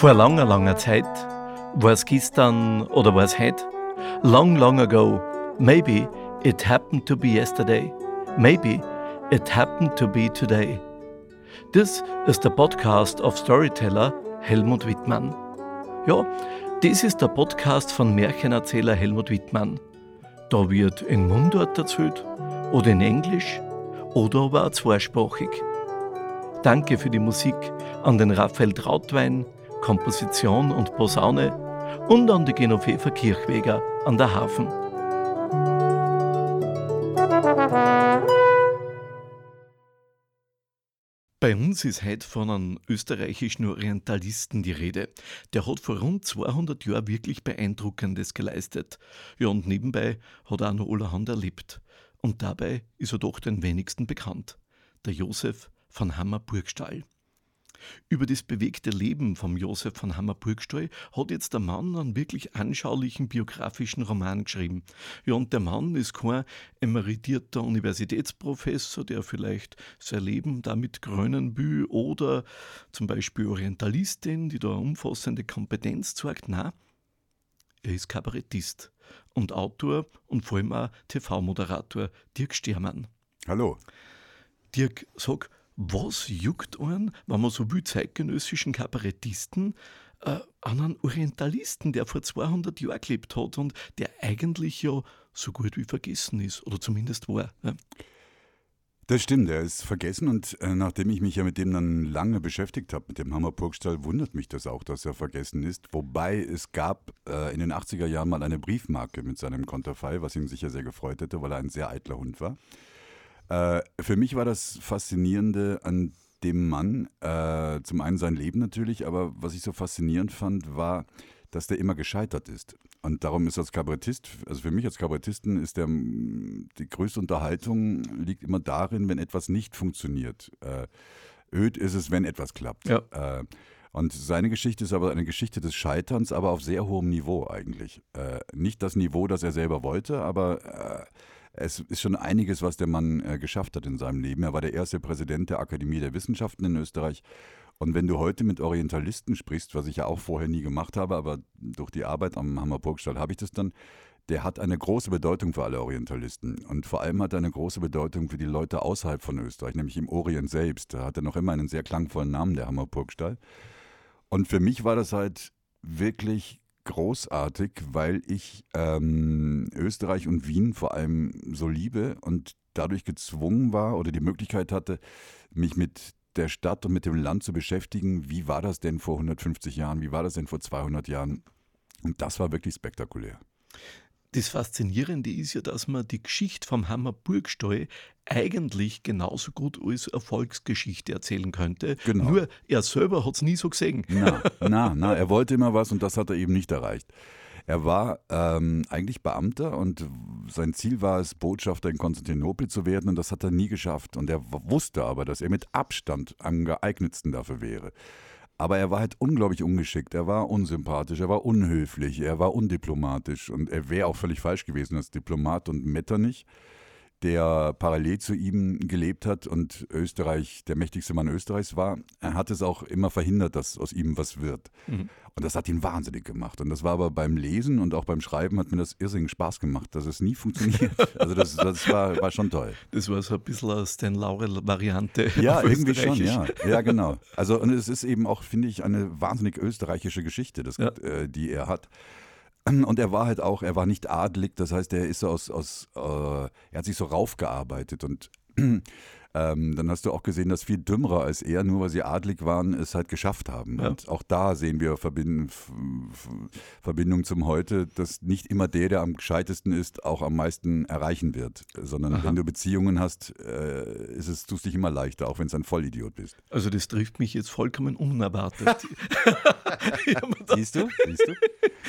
Vor langer, langer Zeit, war es gestern oder war es heute? Long, long ago, maybe it happened to be yesterday, maybe it happened to be today. Das ist der Podcast of Storyteller Helmut Wittmann. Ja, das ist der Podcast von Märchenerzähler Helmut Wittmann. Da wird in Mundart erzählt oder in Englisch oder aber auch zweisprachig. Danke für die Musik an den Raphael Trautwein, Komposition und Posaune und an die Genoveva Kirchweger an der Hafen. Bei uns ist heute von einem österreichischen Orientalisten die Rede. Der hat vor rund 200 Jahren wirklich Beeindruckendes geleistet. Ja, und nebenbei hat er auch noch allerhand erlebt. Und dabei ist er doch den wenigsten bekannt. Der Josef von Hammer-Burgstall. Über das bewegte Leben vom Josef von Hammer-Burgstall hat jetzt der Mann einen wirklich anschaulichen biografischen Roman geschrieben. Ja, und der Mann ist kein emeritierter Universitätsprofessor, der vielleicht sein Leben damit krönen will, oder zum Beispiel Orientalistin, die da umfassende Kompetenz zeigt. Nein, er ist Kabarettist und Autor und vor allem auch TV-Moderator Dirk Stermann. Hallo. Dirk, sag, was juckt einen, wenn man so will, zeitgenössischen Kabarettisten äh, an einen Orientalisten, der vor 200 Jahren gelebt hat und der eigentlich ja so gut wie vergessen ist, oder zumindest war. Ja? Das stimmt, er ist vergessen und äh, nachdem ich mich ja mit dem dann lange beschäftigt habe, mit dem Hammerburgstall, wundert mich das auch, dass er vergessen ist. Wobei es gab äh, in den 80er Jahren mal eine Briefmarke mit seinem Konterfei, was ihn sicher sehr gefreut hätte, weil er ein sehr eitler Hund war. Äh, für mich war das Faszinierende an dem Mann, äh, zum einen sein Leben natürlich, aber was ich so faszinierend fand, war, dass der immer gescheitert ist. Und darum ist als Kabarettist, also für mich als Kabarettisten ist der, die größte Unterhaltung liegt immer darin, wenn etwas nicht funktioniert. Äh, öd ist es, wenn etwas klappt. Ja. Äh, und seine Geschichte ist aber eine Geschichte des Scheiterns, aber auf sehr hohem Niveau eigentlich. Äh, nicht das Niveau, das er selber wollte, aber äh, es ist schon einiges, was der Mann äh, geschafft hat in seinem Leben. Er war der erste Präsident der Akademie der Wissenschaften in Österreich. Und wenn du heute mit Orientalisten sprichst, was ich ja auch vorher nie gemacht habe, aber durch die Arbeit am Hammerburgstall habe ich das dann, der hat eine große Bedeutung für alle Orientalisten. Und vor allem hat er eine große Bedeutung für die Leute außerhalb von Österreich, nämlich im Orient selbst. Da hat er noch immer einen sehr klangvollen Namen, der Hammerburgstall. Und für mich war das halt wirklich großartig, weil ich ähm, Österreich und Wien vor allem so liebe und dadurch gezwungen war oder die Möglichkeit hatte, mich mit der Stadt und mit dem Land zu beschäftigen. Wie war das denn vor 150 Jahren? Wie war das denn vor 200 Jahren? Und das war wirklich spektakulär. Das Faszinierende ist ja, dass man die Geschichte vom Hammer Burgstall eigentlich genauso gut als Erfolgsgeschichte erzählen könnte. Genau. Nur er selber hat es nie so gesehen. Na, na, na, er wollte immer was und das hat er eben nicht erreicht. Er war ähm, eigentlich Beamter und sein Ziel war es, Botschafter in Konstantinopel zu werden und das hat er nie geschafft. Und er wusste aber, dass er mit Abstand am geeignetsten dafür wäre. Aber er war halt unglaublich ungeschickt, er war unsympathisch, er war unhöflich, er war undiplomatisch. Und er wäre auch völlig falsch gewesen als Diplomat und Metternich der parallel zu ihm gelebt hat und Österreich der mächtigste Mann Österreichs war, er hat es auch immer verhindert, dass aus ihm was wird. Mhm. Und das hat ihn wahnsinnig gemacht. Und das war aber beim Lesen und auch beim Schreiben hat mir das irrsinnig Spaß gemacht, dass es nie funktioniert. Also das, das war, war schon toll. Das war so ein bisschen aus den Laurel-Variante. Ja, irgendwie schon, ja. Ja, genau. Also und es ist eben auch, finde ich, eine wahnsinnig österreichische Geschichte, das, ja. äh, die er hat. Und er war halt auch, er war nicht adlig, das heißt, er ist aus, aus äh, er hat sich so raufgearbeitet und ähm, dann hast du auch gesehen, dass viel Dümmere als er, nur weil sie adlig waren, es halt geschafft haben. Ja. Und auch da sehen wir Verbind Verbindung zum Heute, dass nicht immer der, der am gescheitesten ist, auch am meisten erreichen wird. Sondern Aha. wenn du Beziehungen hast, äh, ist es, tust dich immer leichter, auch wenn es ein Vollidiot bist. Also das trifft mich jetzt vollkommen unerwartet. Siehst du? Siehst du?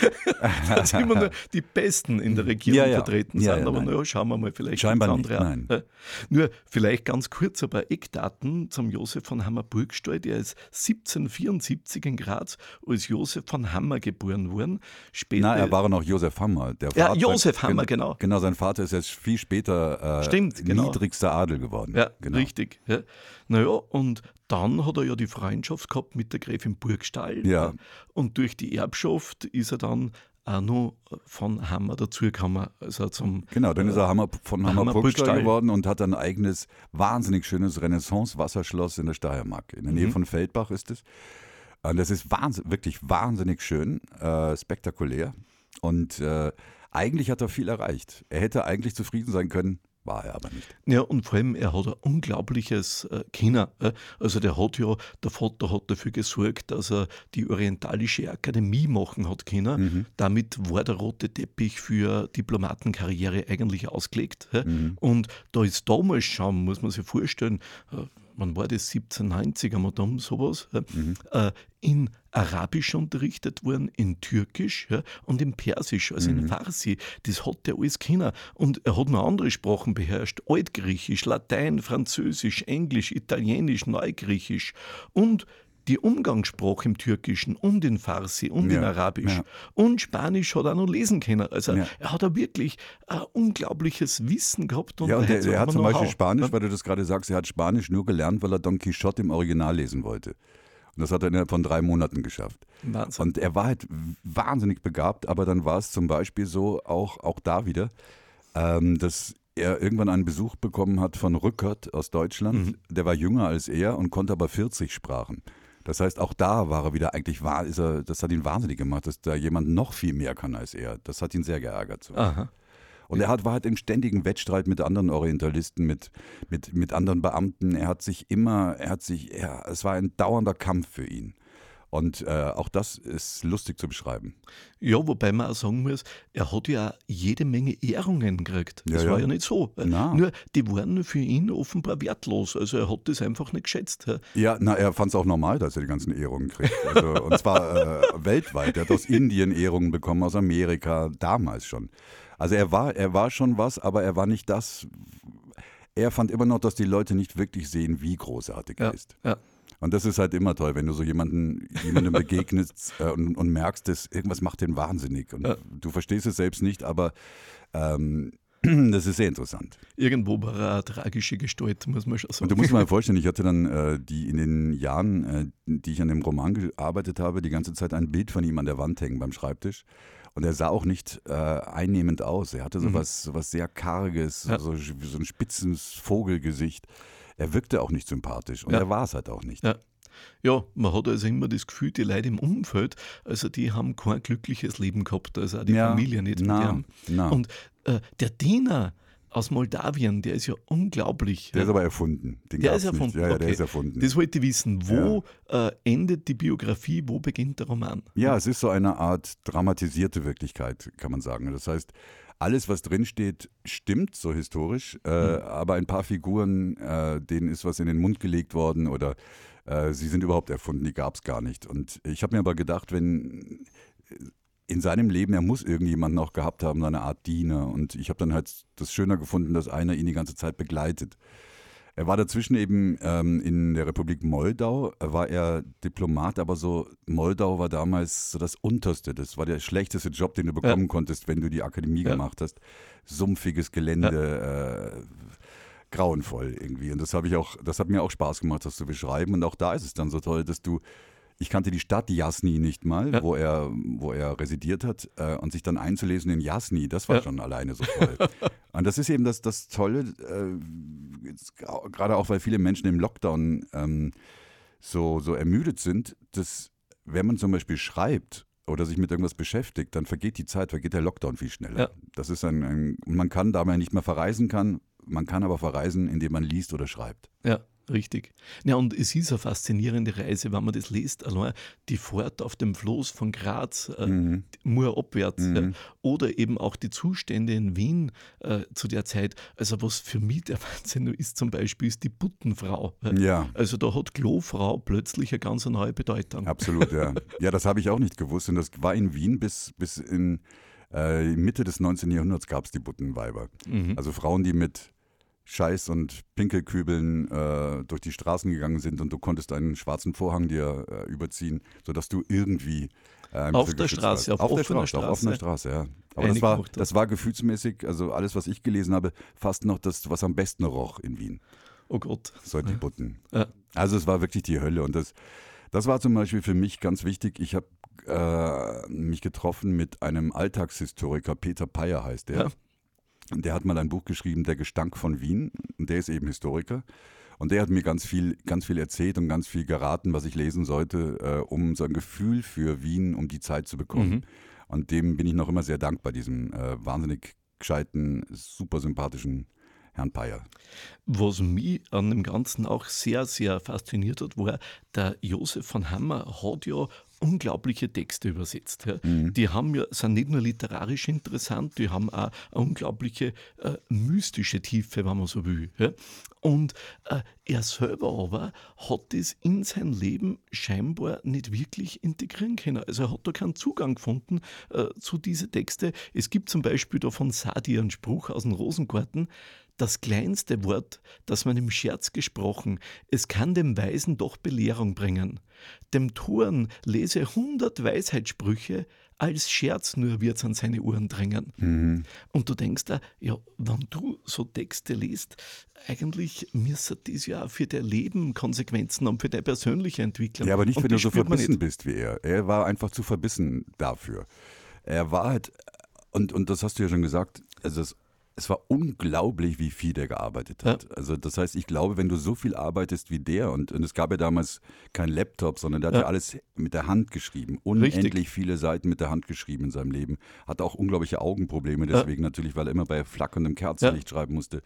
dass immer nur die Besten in der Regierung ja, ja. vertreten ja, sind. Aber naja, schauen wir mal, vielleicht Scheinbar andere nicht, nein. Nur vielleicht ganz kurz ein paar Eckdaten zum Josef von Hammer-Burgstall. Der ist 1774 in Graz als Josef von Hammer geboren worden. Später, Na, er war noch Josef Hammer. Der ja, Vater, Josef Hammer, genau. Genau, sein Vater ist jetzt viel später äh, Stimmt, genau. niedrigster Adel geworden. Ja, genau. richtig. Ja. Naja, und dann hat er ja die Freundschaft gehabt mit der Gräfin Burgstall. Ja. Und durch die Erbschaft ist er dann auch noch von Hammer dazugekommen. Also zum, Genau, dann ist er Hammer, von Hammer, Hammer geworden und hat ein eigenes, wahnsinnig schönes Renaissance-Wasserschloss in der Steiermark. In der Nähe von Feldbach ist es. Und das ist wahnsinn, wirklich wahnsinnig schön, äh, spektakulär. Und äh, eigentlich hat er viel erreicht. Er hätte eigentlich zufrieden sein können, war er aber nicht. Ja, und vor allem, er hat ein unglaubliches äh, Kinder. Äh. Also der hat ja, der Vater hat dafür gesorgt, dass er die Orientalische Akademie machen hat können. Damit war der rote Teppich für Diplomatenkarriere eigentlich ausgelegt. Äh. Und da ist damals schon, muss man sich vorstellen, äh, wann war das, 1790, haben wir da sowas, äh, äh, in Arabisch unterrichtet worden, in Türkisch ja, und in Persisch, also in Farsi. Das hat er alles können. Und er hat noch andere Sprachen beherrscht: Altgriechisch, Latein, Französisch, Englisch, Italienisch, Neugriechisch. Und die Umgangssprache im Türkischen und in Farsi und in Ja, Arabisch. ja. Und Spanisch hat er noch lesen können. Also Ja. er hat da wirklich ein unglaubliches Wissen gehabt. Und ja, und der, der hat zum Beispiel. Spanisch, weil du das gerade sagst, er hat Spanisch nur gelernt, weil er Don Quixote im Original lesen wollte. Und das hat er innerhalb von drei Monaten geschafft. Wahnsinn. Und er war halt wahnsinnig begabt, aber dann war es zum Beispiel so, auch, auch da wieder, ähm, dass er irgendwann einen Besuch bekommen hat von Rückert aus Deutschland. Der war jünger als er und konnte aber 40 Sprachen. Das heißt, auch da war er wieder eigentlich wahr, ist er, das hat ihn wahnsinnig gemacht, dass da jemand noch viel mehr kann als er. Das hat ihn sehr geärgert. So. Aha. Und er hat, war halt im ständigen Wettstreit mit anderen Orientalisten, mit, mit, mit anderen Beamten. Er hat sich immer, er hat sich, ja, es war ein dauernder Kampf für ihn. Und äh, auch das ist lustig zu beschreiben. Ja, wobei man auch sagen muss, er hat ja jede Menge Ehrungen gekriegt. Das Ja, ja. war ja nicht so. Na. Nur, die waren für ihn offenbar wertlos. Also er hat das einfach nicht geschätzt. Ja, na, er fand es auch normal, dass er die ganzen Ehrungen kriegt. Also, und zwar äh, weltweit. Er hat aus Indien Ehrungen bekommen, aus Amerika, damals schon. Also er war, er war schon was, aber er war nicht das. Er fand immer noch, dass die Leute nicht wirklich sehen, wie großartig er Ja, ist. ja. Und das ist halt immer toll, wenn du so jemanden, jemandem begegnest äh, und, und merkst, dass irgendwas macht den wahnsinnig. Und Ja. du verstehst es selbst nicht, aber ähm, das ist sehr interessant. Irgendwo war er eine tragische Gestalt, muss man schon sagen. Und du musst mal vorstellen, ich hatte dann äh, die in den Jahren, äh, die ich an dem Roman gearbeitet habe, die ganze Zeit ein Bild von ihm an der Wand hängen beim Schreibtisch. Und er sah auch nicht äh, einnehmend aus. Er hatte so was, so was sehr Karges, Ja. so, so ein spitzes Vogelgesicht. Er wirkte auch nicht sympathisch und Ja. er war es halt auch nicht. Ja. Ja, man hat also immer das Gefühl, die Leute im Umfeld, also die haben kein glückliches Leben gehabt, also auch die Ja, Familie nicht na, mit na. Und äh, der Diener aus Moldawien, der ist ja unglaublich. Der ja. ist aber erfunden. Den Der ist erfunden. Nicht. Ja, ja, der ist erfunden. Das wollte ich wissen. Wo äh, endet die Biografie, wo beginnt der Roman? Ja, es ist so eine Art dramatisierte Wirklichkeit, kann man sagen. Das heißt, alles, was drinsteht, stimmt so historisch, äh, aber ein paar Figuren, äh, denen ist was in den Mund gelegt worden oder äh, sie sind überhaupt erfunden, die gab es gar nicht. Und ich habe mir aber gedacht, wenn in seinem Leben, er muss irgendjemanden auch gehabt haben, so eine Art Diener. Und ich habe dann halt das schöner gefunden, dass einer ihn die ganze Zeit begleitet. Er war dazwischen eben ähm, in der Republik Moldau, äh, war er Diplomat, aber so Moldau war damals so das Unterste. Das war der schlechteste Job, den du bekommen konntest, wenn du die Akademie Ja. gemacht hast. Sumpfiges Gelände, äh, grauenvoll irgendwie. Und das habe ich auch, das hat mir auch Spaß gemacht, das zu beschreiben. Und auch da ist es dann so toll, dass du ich kannte die Stadt Jasni nicht mal, Ja. wo, er, wo er residiert hat. Äh, und sich dann einzulesen in Jasni, das war Ja. schon alleine so toll. und das ist eben das, das Tolle, äh, gerade auch, weil viele Menschen im Lockdown ähm, so, so ermüdet sind, dass wenn man zum Beispiel schreibt oder sich mit irgendwas beschäftigt, dann vergeht die Zeit, vergeht der Lockdown viel schneller. Ja. Das ist ein, ein, man kann dabei nicht mehr verreisen kann, man kann aber verreisen, indem man liest oder schreibt. Ja, richtig. Ja, und es ist eine faszinierende Reise, wenn man das liest. Allein die Fahrt auf dem Floß von Graz, äh, Mhm. Mur abwärts, Mhm. ja, oder eben auch die Zustände in Wien äh, zu der Zeit. Also, was für mich der Wahnsinn ist, zum Beispiel, ist die Buttenfrau. ja. Also, da hat Klofrau plötzlich eine ganz neue Bedeutung. Absolut, ja. Ja, das habe ich auch nicht gewusst. Und das war in Wien bis, bis in äh, Mitte des 19. Jahrhunderts gab es die Buttenweiber. Mhm. Also Frauen, die mit Scheiß und Pinkelkübeln äh, durch die Straßen gegangen sind und du konntest einen schwarzen Vorhang dir äh, überziehen, sodass du irgendwie äh, ein Auf der Straße, warst. auf der offener Straße, auf offener Straße. Straße, ja. Aber das war, das war gefühlsmäßig, also alles, was ich gelesen habe, fast noch das, was am besten roch in Wien. Oh Gott. Sollte Butten. Ja. Also es war wirklich die Hölle. Und das, das war zum Beispiel für mich ganz wichtig. Ich habe äh, mich getroffen mit einem Alltagshistoriker, Peter Peyer heißt der. Ja. Der hat mal ein Buch geschrieben, Der Gestank von Wien. Und der ist eben Historiker. Und der hat mir ganz viel, ganz viel erzählt und ganz viel geraten, was ich lesen sollte, äh, um so ein Gefühl für Wien, um die Zeit zu bekommen. Mhm. Und dem bin ich noch immer sehr dankbar, diesem äh, wahnsinnig gescheiten, super sympathischen Herrn Peyer. Was mich an dem Ganzen auch sehr, sehr fasziniert hat, war, der Josef von Hammer hat ja unglaubliche Texte übersetzt. Ja. Mhm. Die haben ja, sind nicht nur literarisch interessant, die haben auch eine unglaubliche äh, mystische Tiefe, wenn man so will. Ja. Und äh, er selber aber hat das in sein Leben scheinbar nicht wirklich integrieren können. Also er hat da keinen Zugang gefunden äh, zu diesen Texten. Es gibt zum Beispiel da von Sadi einen Spruch aus dem Rosengarten, das kleinste Wort, das man im Scherz gesprochen, es kann dem Weisen doch Belehrung bringen. Dem Toren lese hundert Weisheitssprüche, als Scherz nur wird's an seine Ohren drängen. Mhm. Und du denkst da, ja, wenn du so Texte liest, eigentlich müsste das ja für dein Leben Konsequenzen haben, für deine persönliche Entwicklung. Ja, aber nicht, Und wenn du so verbissen bist wie er. Er war einfach zu verbissen dafür. Er war halt, und, und das hast du ja schon gesagt, also das es war unglaublich, wie viel der gearbeitet hat. Ja. Also das heißt, ich glaube, wenn du so viel arbeitest wie der und, und es gab ja damals kein Laptop, sondern der hat ja, ja alles mit der Hand geschrieben, unendlich Richtig. viele Seiten mit der Hand geschrieben in seinem Leben, hatte auch unglaubliche Augenprobleme deswegen ja. natürlich, weil er immer bei flackerndem Kerzenlicht schreiben musste.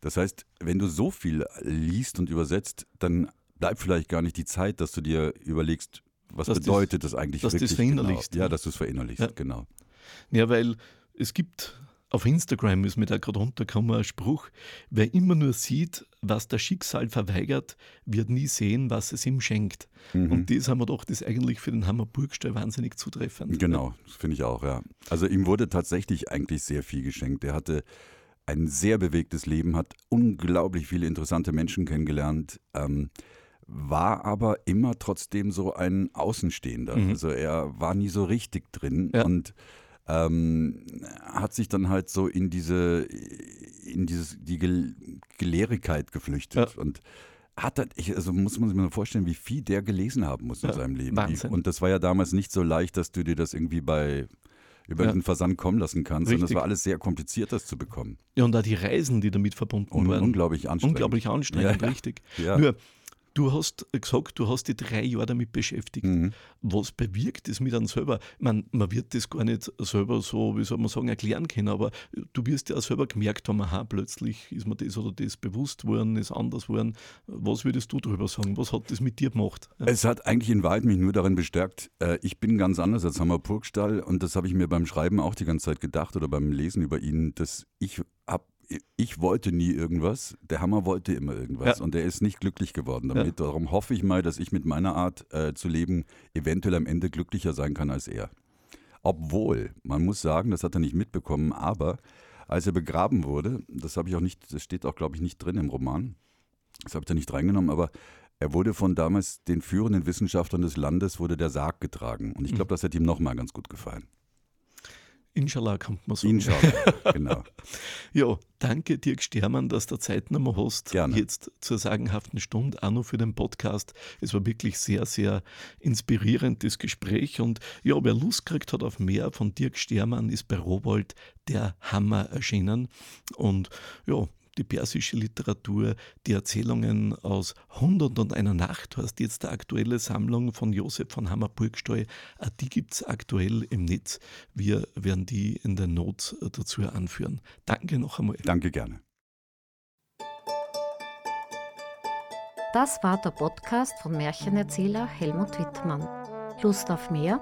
Das heißt, wenn du so viel liest und übersetzt, dann bleibt vielleicht gar nicht die Zeit, dass du dir überlegst, was dass bedeutet das eigentlich dass wirklich. Dass du es verinnerlichst. Genau. Ja, dass du es verinnerlichst, genau. Ja, weil es gibt auf Instagram ist mir da gerade runtergekommen ein Spruch, wer immer nur sieht, was das Schicksal verweigert, wird nie sehen, was es ihm schenkt. Mhm. Und das haben wir doch, das eigentlich für den Hammer Burgstall wahnsinnig zutreffend. Genau, das finde ich auch, ja. Also ihm wurde tatsächlich eigentlich sehr viel geschenkt. Er hatte ein sehr bewegtes Leben, hat unglaublich viele interessante Menschen kennengelernt. Ähm, war aber immer trotzdem so ein Außenstehender. Mhm. Also er war nie so richtig drin ja. und ähm, hat sich dann halt so in diese, in dieses, die Gel Gelehrigkeit geflüchtet ja. und hat ich, also muss man sich mal vorstellen, wie viel der gelesen haben muss in ja, seinem Leben. Wahnsinn. Und das war ja damals nicht so leicht, dass du dir das irgendwie bei über ja. den Versand kommen lassen kannst. Richtig. Und das war alles sehr kompliziert, das zu bekommen. Ja, und da die Reisen, die damit verbunden und, waren. Unglaublich anstrengend. Unglaublich anstrengend, ja, richtig. Nur, Du hast gesagt, du hast dich drei Jahre damit beschäftigt. Mhm. Was bewirkt es mit einem selber? Man, man wird das gar nicht selber so, wie soll man sagen, erklären können, aber du wirst ja auch selber gemerkt haben, aha, plötzlich ist mir das oder das bewusst worden, ist anders worden. Was würdest du darüber sagen? Was hat das mit dir gemacht? Ja. Es hat eigentlich in Wahrheit mich nur darin bestärkt, äh, ich bin ganz anders als Hammer Purgstall und das habe ich mir beim Schreiben auch die ganze Zeit gedacht oder beim Lesen über ihn, dass ich habe ich wollte nie irgendwas, der Hammer wollte immer irgendwas ja. und der ist nicht glücklich geworden damit. Ja. Darum hoffe ich mal, dass ich mit meiner Art äh, zu leben eventuell am Ende glücklicher sein kann als er. Obwohl, man muss sagen, das hat er nicht mitbekommen, aber als er begraben wurde, das habe ich auch nicht, das steht auch, glaube ich, nicht drin im Roman, das habe ich da nicht reingenommen, aber er wurde von damals den führenden Wissenschaftlern des Landes, wurde der Sarg getragen. Und ich glaube, mhm. das hätte ihm nochmal ganz gut gefallen. Inshallah kommt man so. Inshallah, genau. ja, danke Dirk Stermann, dass du Zeit nochmal hast. Gerne. Jetzt zur sagenhaften Stunde, auch noch für den Podcast. Es war wirklich sehr, sehr inspirierend, das Gespräch. Und ja, wer Lust kriegt hat auf mehr von Dirk Stermann, ist bei Robold der Hammer erschienen. Und ja, die persische Literatur, die Erzählungen aus Hundert und einer Nacht, hast jetzt die aktuelle Sammlung von Josef von Hammer-Burgstall. Die gibt es aktuell im Netz. Wir werden die in den Notes dazu anführen. Danke noch einmal. Danke gerne. Das war der Podcast von Märchenerzähler Helmut Wittmann. Lust auf mehr?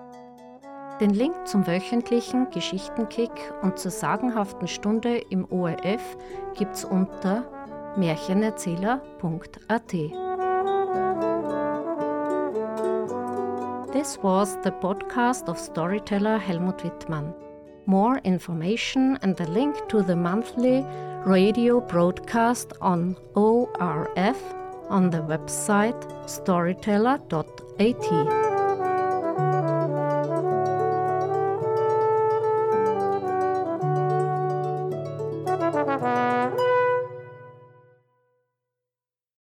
Den Link zum wöchentlichen Geschichtenkick und zur sagenhaften Stunde im ORF gibt's unter märchenerzähler.at. This was the podcast of storyteller Helmut Wittmann. More information and the link to the monthly radio broadcast on ORF on the website storyteller.at.